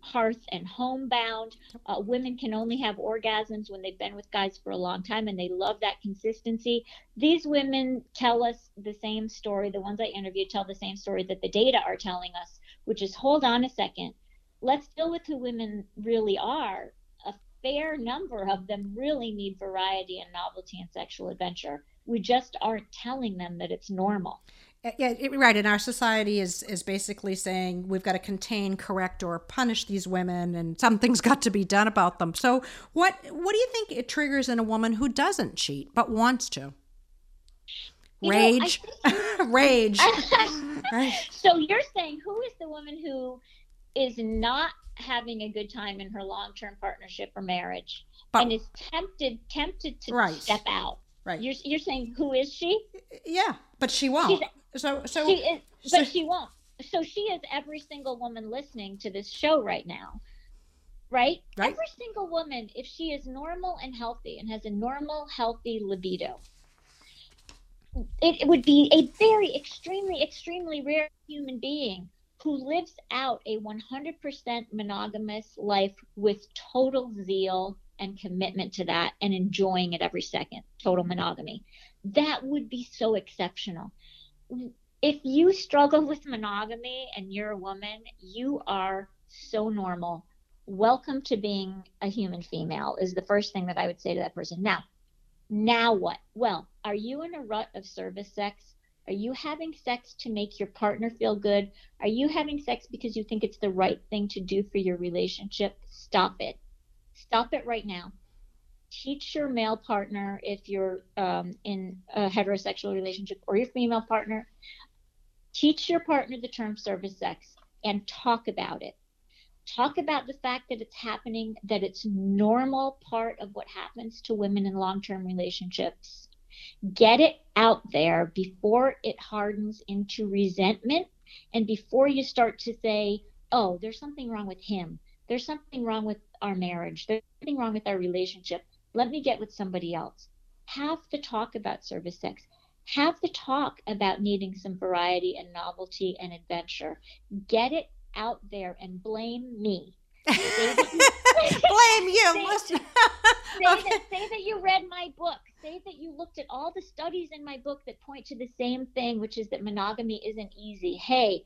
hearth and homebound. Uh, women can only have orgasms when they've been with guys for a long time and they love that consistency. These women tell us the same story. The ones I interviewed tell the same story that the data are telling us, which is hold on a second. Let's deal with who women really are. A fair number of them really need variety and novelty and sexual adventure. We just aren't telling them that it's normal. Yeah, it, right. And our society is is basically saying we've got to contain, correct, or punish these women, and something's *laughs* got to be done about them. So, what what do you think it triggers in a woman who doesn't cheat but wants to? You know, Rage, *laughs* rage. *laughs* So you're saying who is the woman who is not having a good time in her long-term partnership or marriage and is tempted tempted to Right. step out? Right. You're you're saying who is she? Yeah, but she won't. so so she is, so- but she won't. So she is every single woman listening to this show right now. Right? Right. Every single woman, if she is normal and healthy and has a normal, healthy libido, it, it would be a very extremely, extremely rare human being who lives out a 100% monogamous life with total zeal and commitment to that and enjoying it every second, total monogamy. That would be so exceptional. If you struggle with monogamy and you're a woman, you are so normal. Welcome to being a human female, is the first thing that I would say to that person. Now, now what? Well, are you in a rut of service sex? Are you having sex to make your partner feel good? Are you having sex because you think it's the right thing to do for your relationship? Stop it. Stop it right now. Teach your male partner if you're um, in a heterosexual relationship or your female partner. Teach your partner the term service sex and talk about it. Talk about the fact that it's happening, that it's normal part of what happens to women in long-term relationships get it out there before it hardens into resentment and before you start to say, oh, there's something wrong with him. There's something wrong with our marriage. There's something wrong with our relationship. Let me get with somebody else. Have the talk about service sex. Have the talk about needing some variety and novelty and adventure. Get it out there and blame me. Say that you- Blame you. Say- *laughs* say, that, say that you read my book. Say that you looked at all the studies in my book that point to the same thing, which is that monogamy isn't easy. Hey,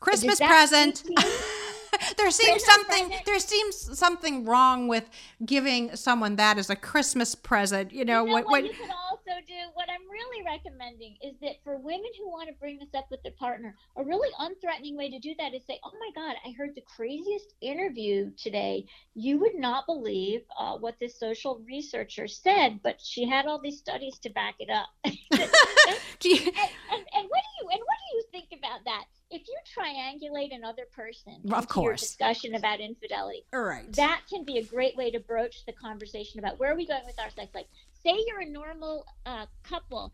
Christmas present. *laughs* speak to you? there seems something there seems something wrong with giving someone that as a Christmas present. You know, You know what, what what you could also do? What I'm really recommending is that for women who want to bring this up with their partner, a really unthreatening way to do that is say, "Oh my God, I heard the craziest interview today. You would not believe uh, what this social researcher said, but she had all these studies to back it up." *laughs* *laughs* do you, and, and, and what do you and what do you think about that? If you triangulate another person Of course. discussion about infidelity, all right. that can be a great way to broach the conversation about where are we going with our sex life. Say you're a normal uh, couple,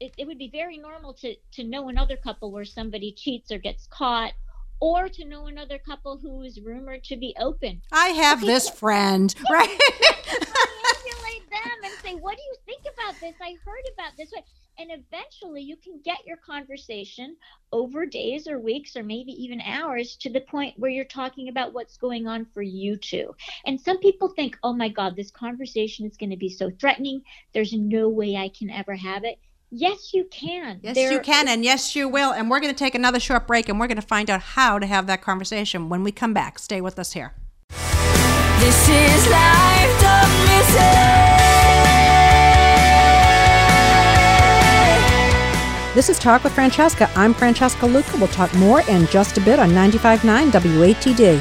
it, it would be very normal to to know another couple where somebody cheats or gets caught, or to know another couple who is rumored to be open. I have Okay, this friend, *laughs* right? Triangulate them and say, "What do you think about this? I heard about this." And eventually, you can get your conversation over days or weeks or maybe even hours to the point where you're talking about what's going on for you two. And some people think, "Oh my God, this conversation is going to be so threatening. There's no way I can ever have it." Yes, you can. Yes, There- you can, and yes, you will. And we're going to take another short break, and we're going to find out how to have that conversation when we come back. Stay with us here. This is life, don't miss This is Talk with Francesca. I'm Francesca Luca. We'll talk more in just a bit on 95.9 WATD.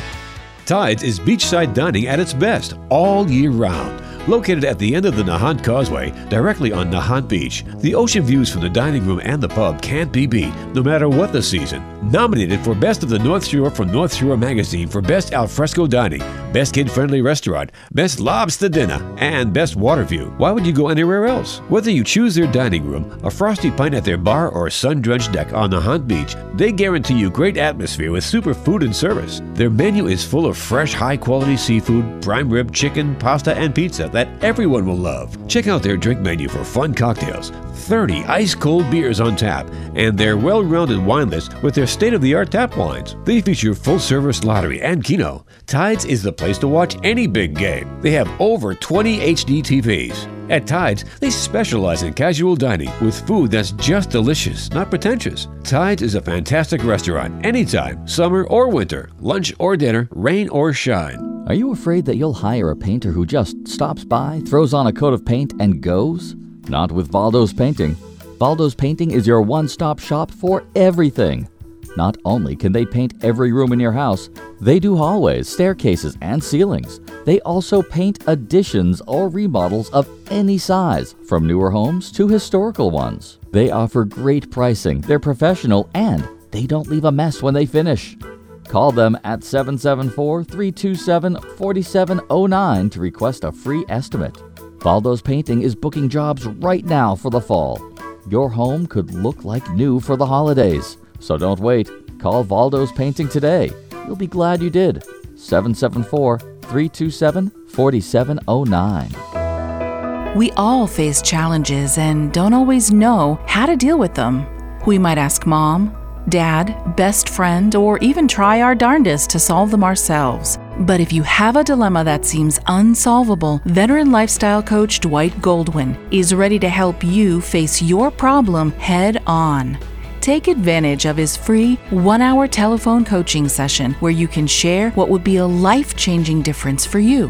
Tides is beachside dining at its best all year round. Located at the end of the Nahant Causeway, directly on Nahant Beach, the ocean views from the dining room and the pub can't be beat, no matter what the season. Nominated for Best of the North Shore from North Shore Magazine for Best Alfresco Dining, Best Kid Friendly Restaurant, Best Lobster Dinner, and Best Water View. Why would you go anywhere else? Whether you choose their dining room, a frosty pint at their bar, or a sun drenched deck on Nahant Beach, they guarantee you great atmosphere with super food and service. Their menu is full of fresh, high quality seafood, prime rib, chicken, pasta, and pizza that everyone will love. Check out their drink menu for fun cocktails, 30 ice cold beers on tap, and their well rounded wine list with their state of the art tap wines. They feature full service lottery and keno. Tides is the place to watch any big game. They have over 20 HD TVs. At Tides, they specialize in casual dining with food that's just delicious, not pretentious. Tides is a fantastic restaurant anytime, summer or winter, lunch or dinner, rain or shine. Are you afraid that you'll hire a painter who just stops by, throws on a coat of paint, and goes? Not with Valdo's Painting. Valdo's Painting is your one stop shop for everything. Not only can they paint every room in your house, they do hallways, staircases, and ceilings. They also paint additions or remodels of any size, from newer homes to historical ones. They offer great pricing, they're professional, and they don't leave a mess when they finish. Call them at 774 327 4709 to request a free estimate. Valdo's Painting is booking jobs right now for the fall. Your home could look like new for the holidays. So don't wait. Call Valdo's Painting today. You'll be glad you did. 774 327 4709. We all face challenges and don't always know how to deal with them. We might ask mom, dad, best friend, or even try our darndest to solve them ourselves. But if you have a dilemma that seems unsolvable, veteran lifestyle coach Dwight Goldwyn is ready to help you face your problem head on. Take advantage of his free one hour telephone coaching session where you can share what would be a life changing difference for you.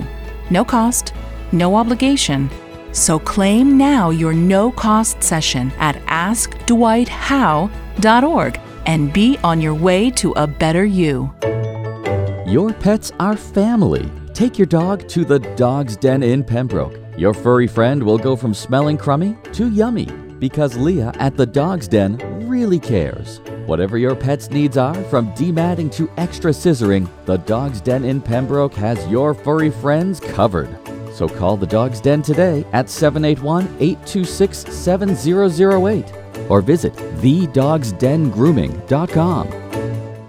No cost, no obligation. So claim now your no cost session at AskDwightHow.org and be on your way to a better you. Your pets are family. Take your dog to the Dog's Den in Pembroke. Your furry friend will go from smelling crummy to yummy because Leah at the Dog's Den really cares. Whatever your pet's needs are, from dematting to extra scissoring, the Dog's Den in Pembroke has your furry friends covered. So call the Dog's Den today at 781 826 7008 or visit thedogsdengrooming.com.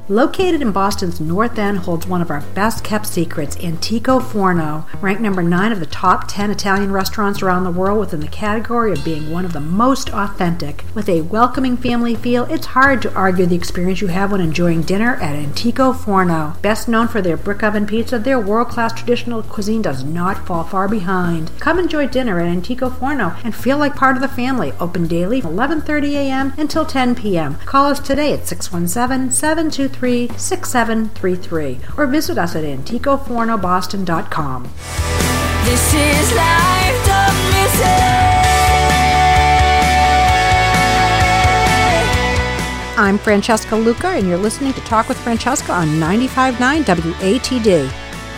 Located in Boston's North End holds one of our best kept secrets, Antico Forno, ranked number 9 of the top 10 Italian restaurants around the world within the category of being one of the most authentic. With a welcoming family feel, it's hard to argue the experience you have when enjoying dinner at Antico Forno. Best known for their brick oven pizza, their world-class traditional cuisine does not fall far behind. Come enjoy dinner at Antico Forno and feel like part of the family. Open daily from 11:30 a.m. until 10 p.m. Call us today at 617 723 6733 or visit us at anticofornoboston.com. This is life, don't miss I'm Francesca Luca, and you're listening to Talk with Francesca on 95.9 WATD.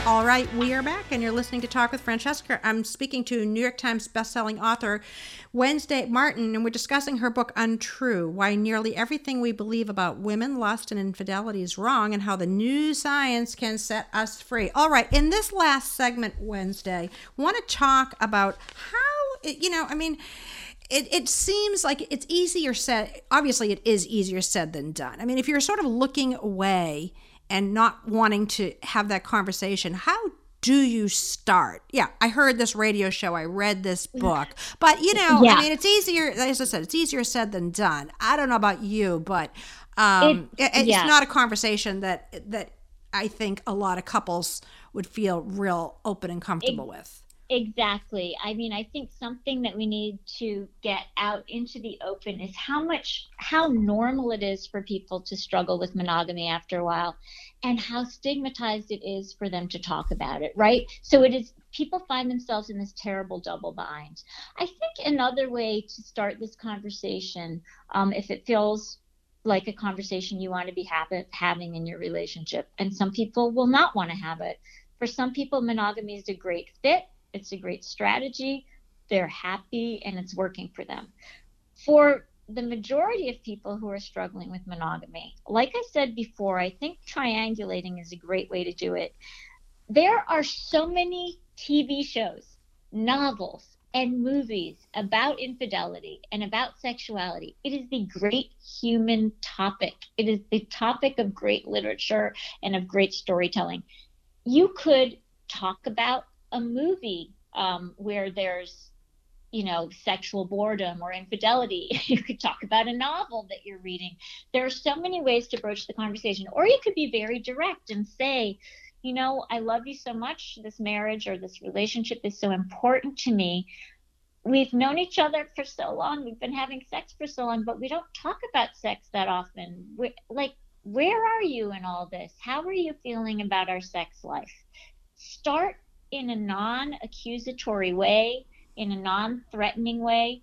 All right, we are back, and you're listening to Talk with Francesca. I'm speaking to New York Times bestselling author Wednesday Martin, and we're discussing her book Untrue Why Nearly Everything We Believe About Women, Lust, and Infidelity is Wrong, and How the New Science Can Set Us Free. All right, in this last segment, Wednesday, want to talk about how, you know, I mean, it, it seems like it's easier said obviously it is easier said than done i mean if you're sort of looking away and not wanting to have that conversation how do you start yeah i heard this radio show i read this book but you know Yeah. i mean it's easier as i said it's easier said than done i don't know about you but um It- it, it's yeah. not a conversation that that i think a lot of couples would feel real open and comfortable with Exactly. I mean, I think something that we need to get out into the open is how much, how normal it is for people to struggle with monogamy after a while and how stigmatized it is for them to talk about it, right? So it is, people find themselves in this terrible double bind. I think another way to start this conversation, um, if it feels like a conversation you want to be ha- having in your relationship, and some people will not want to have it. For some people, monogamy is a great fit, it's a great strategy, they're happy, and it's working for them. For the majority of people who are struggling with monogamy, like I said before, I think triangulating is a great way to do it. There are so many TV shows, novels, and movies about infidelity and about sexuality. It is the great human topic. It is the topic of great literature and of great storytelling. You could talk about a movie um, where there's, you know, sexual boredom or infidelity. *laughs* you could talk about a novel that you're reading. There are so many ways to broach the conversation, or you could be very direct and say, you know, I love you so much. This marriage or this relationship is so important to me. We've known each other for so long. We've been having sex for so long, but we don't talk about sex that often. we like, where are you in all this? How are you feeling about our sex life? Start in a non accusatory way, in a non threatening way,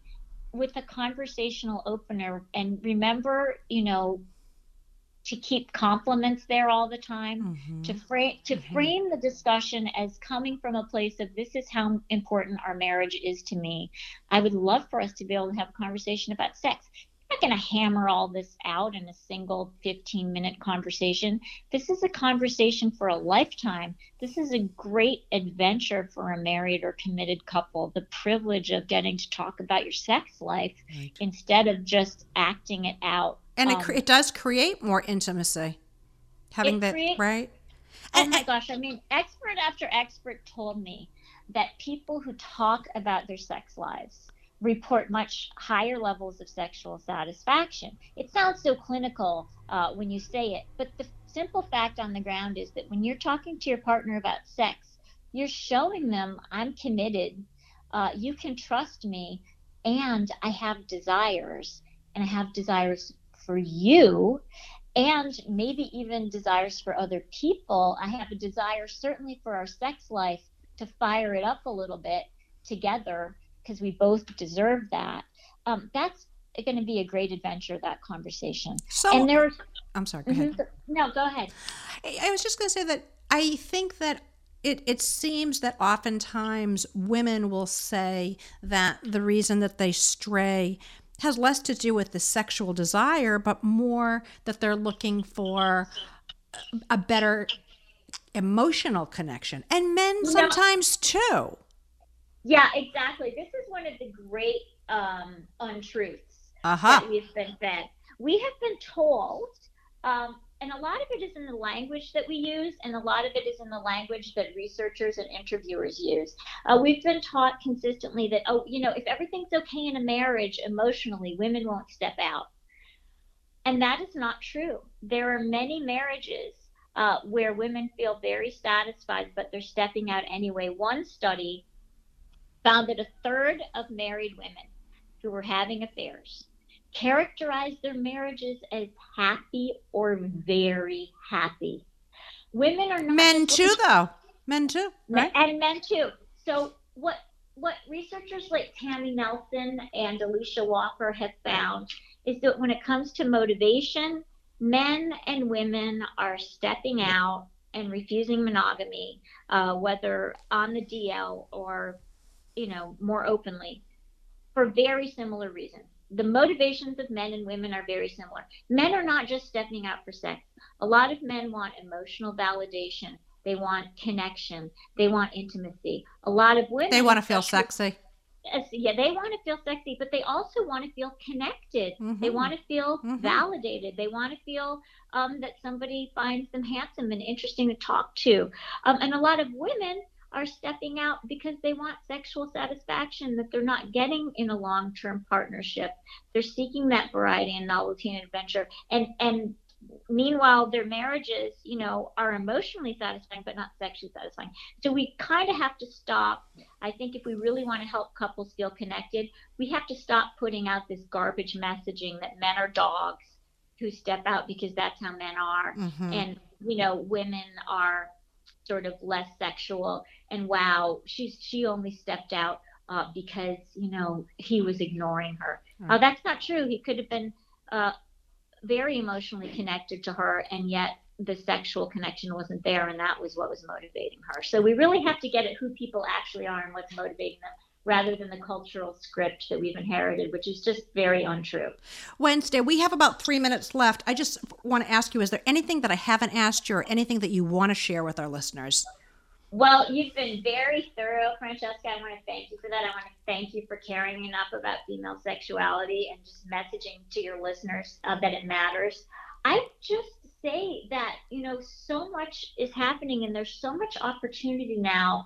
with a conversational opener. And remember, you know, to keep compliments there all the time mm-hmm. to frame to mm-hmm. frame the discussion as coming from a place of this is how important our marriage is to me i would love for us to be able to have a conversation about sex I'm not going to hammer all this out in a single 15 minute conversation. This is a conversation for a lifetime. This is a great adventure for a married or committed couple. The privilege of getting to talk about your sex life right. instead of just acting it out and um, it, it does create more intimacy having that create, right oh and, my gosh i mean expert after expert told me that people who talk about their sex lives report much higher levels of sexual satisfaction it sounds so clinical uh, when you say it but the simple fact on the ground is that when you're talking to your partner about sex you're showing them i'm committed uh, you can trust me and i have desires and i have desires for you and maybe even desires for other people. I have a desire, certainly for our sex life, to fire it up a little bit together because we both deserve that. Um, that's going to be a great adventure, that conversation. So, and there, I'm sorry, go mm-hmm, ahead. No, go ahead. I was just going to say that I think that it, it seems that oftentimes women will say that the reason that they stray has less to do with the sexual desire, but more that they're looking for a better emotional connection. And men sometimes too. Yeah, exactly. This is one of the great um, untruths uh-huh. that we've been fed. We have been told um, and a lot of it is in the language that we use, and a lot of it is in the language that researchers and interviewers use. Uh, we've been taught consistently that, oh, you know, if everything's okay in a marriage emotionally, women won't step out. And that is not true. There are many marriages uh, where women feel very satisfied, but they're stepping out anyway. One study found that a third of married women who were having affairs characterized their marriages as happy or very happy. Women are not men too, though. Men too, right? And men too. So what what researchers like Tammy Nelson and Alicia Walker have found is that when it comes to motivation, men and women are stepping out and refusing monogamy, uh, whether on the DL or you know more openly, for very similar reasons the motivations of men and women are very similar. Men are not just stepping out for sex. A lot of men want emotional validation. They want connection. They want intimacy. A lot of women They want to feel sexy. Yeah, they want to feel sexy, but they also want to feel connected. Mm-hmm. They want to feel mm-hmm. validated. They want to feel um, that somebody finds them handsome and interesting to talk to. Um, and a lot of women are stepping out because they want sexual satisfaction that they're not getting in a long-term partnership. They're seeking that variety and novelty and adventure. And and meanwhile their marriages, you know, are emotionally satisfying but not sexually satisfying. So we kind of have to stop. I think if we really want to help couples feel connected, we have to stop putting out this garbage messaging that men are dogs who step out because that's how men are mm-hmm. and you know women are sort of less sexual. And wow she's she only stepped out uh, because you know he was ignoring her. Uh, that's not true. He could have been uh, very emotionally connected to her, and yet the sexual connection wasn't there, and that was what was motivating her. So we really have to get at who people actually are and what's motivating them rather than the cultural script that we've inherited, which is just very untrue. Wednesday, we have about three minutes left. I just want to ask you is there anything that I haven't asked you or anything that you want to share with our listeners? Well, you've been very thorough, Francesca. I want to thank you for that. I want to thank you for caring enough about female sexuality and just messaging to your listeners uh, that it matters. I just say that, you know, so much is happening and there's so much opportunity now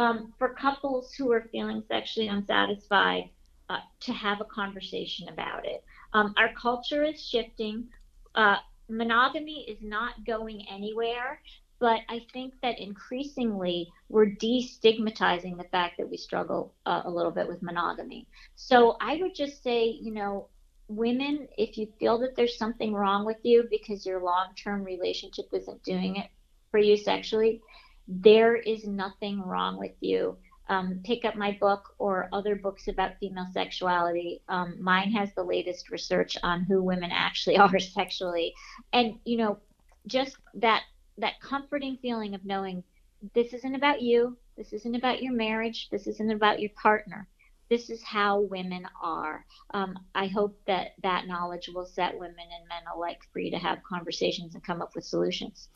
um, for couples who are feeling sexually unsatisfied uh, to have a conversation about it. Um, our culture is shifting. Uh, monogamy is not going anywhere. But I think that increasingly we're destigmatizing the fact that we struggle uh, a little bit with monogamy. So I would just say, you know, women, if you feel that there's something wrong with you because your long term relationship isn't doing it for you sexually, there is nothing wrong with you. Um, pick up my book or other books about female sexuality. Um, mine has the latest research on who women actually *laughs* are sexually. And, you know, just that that comforting feeling of knowing this isn't about you, this isn't about your marriage, this isn't about your partner. This is how women are. Um, I hope that that knowledge will set women and men alike free to have conversations and come up with solutions.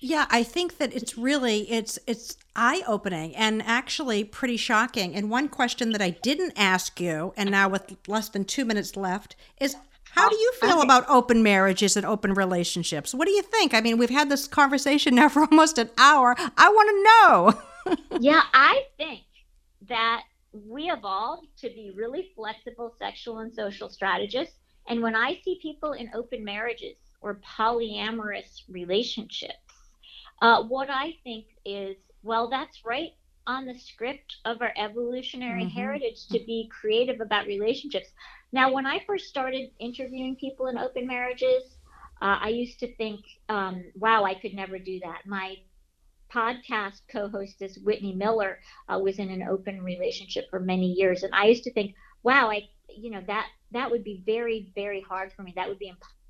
Yeah, I think that it's really it's it's eye-opening and actually pretty shocking. And one question that I didn't ask you and now with less than 2 minutes left is how do you feel about open marriages and open relationships? What do you think? I mean, we've had this conversation *laughs* now for almost an hour. I want to know. *laughs* yeah, I think that we evolved to be really flexible sexual and social strategists. And when I see people in open marriages or polyamorous relationships, uh, what I think is, well, that's right on the script of our evolutionary mm-hmm. heritage to be creative about relationships. Now, when I first started interviewing people in open marriages, uh, I used to think, um, wow, I could never do that. My podcast co-hostess Whitney Miller uh, was in an open relationship for many years, and I used to think, wow, I, you know, that that would be very, very hard for me. That would be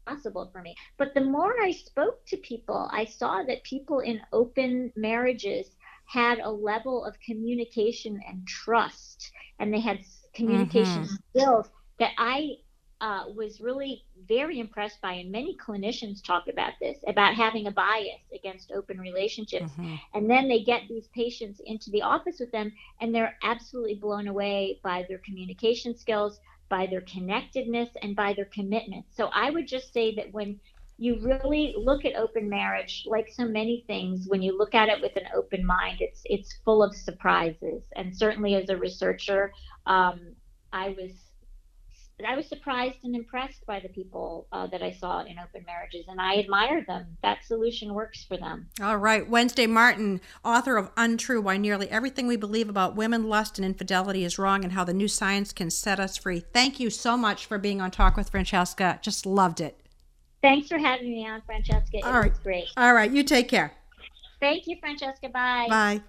impossible for me. But the more I spoke to people, I saw that people in open marriages had a level of communication and trust, and they had communication mm-hmm. skills that I uh, was really very impressed by, and many clinicians talk about this about having a bias against open relationships. Mm-hmm. And then they get these patients into the office with them, and they're absolutely blown away by their communication skills, by their connectedness, and by their commitment. So I would just say that when you really look at open marriage like so many things when you look at it with an open mind it's it's full of surprises and certainly as a researcher um, i was I was surprised and impressed by the people uh, that I saw in open marriages, and I admire them. That solution works for them. All right. Wednesday Martin, author of Untrue Why Nearly Everything We Believe About Women, Lust, and Infidelity is Wrong, and How the New Science Can Set Us Free. Thank you so much for being on Talk with Francesca. Just loved it. Thanks for having me on, Francesca. It All right. was great. All right. You take care. Thank you, Francesca. Bye. Bye.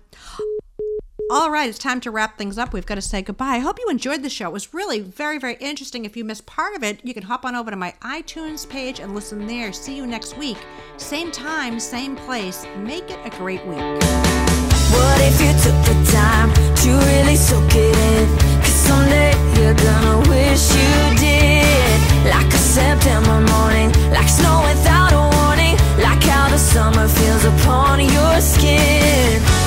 All right, it's time to wrap things up. We've got to say goodbye. I hope you enjoyed the show. It was really very, very interesting. If you missed part of it, you can hop on over to my iTunes page and listen there. See you next week. Same time, same place. Make it a great week. What if you took the time to really soak it in? Cause someday you're gonna wish you did. Like a September morning, like snow without a warning, like how the summer feels upon your skin.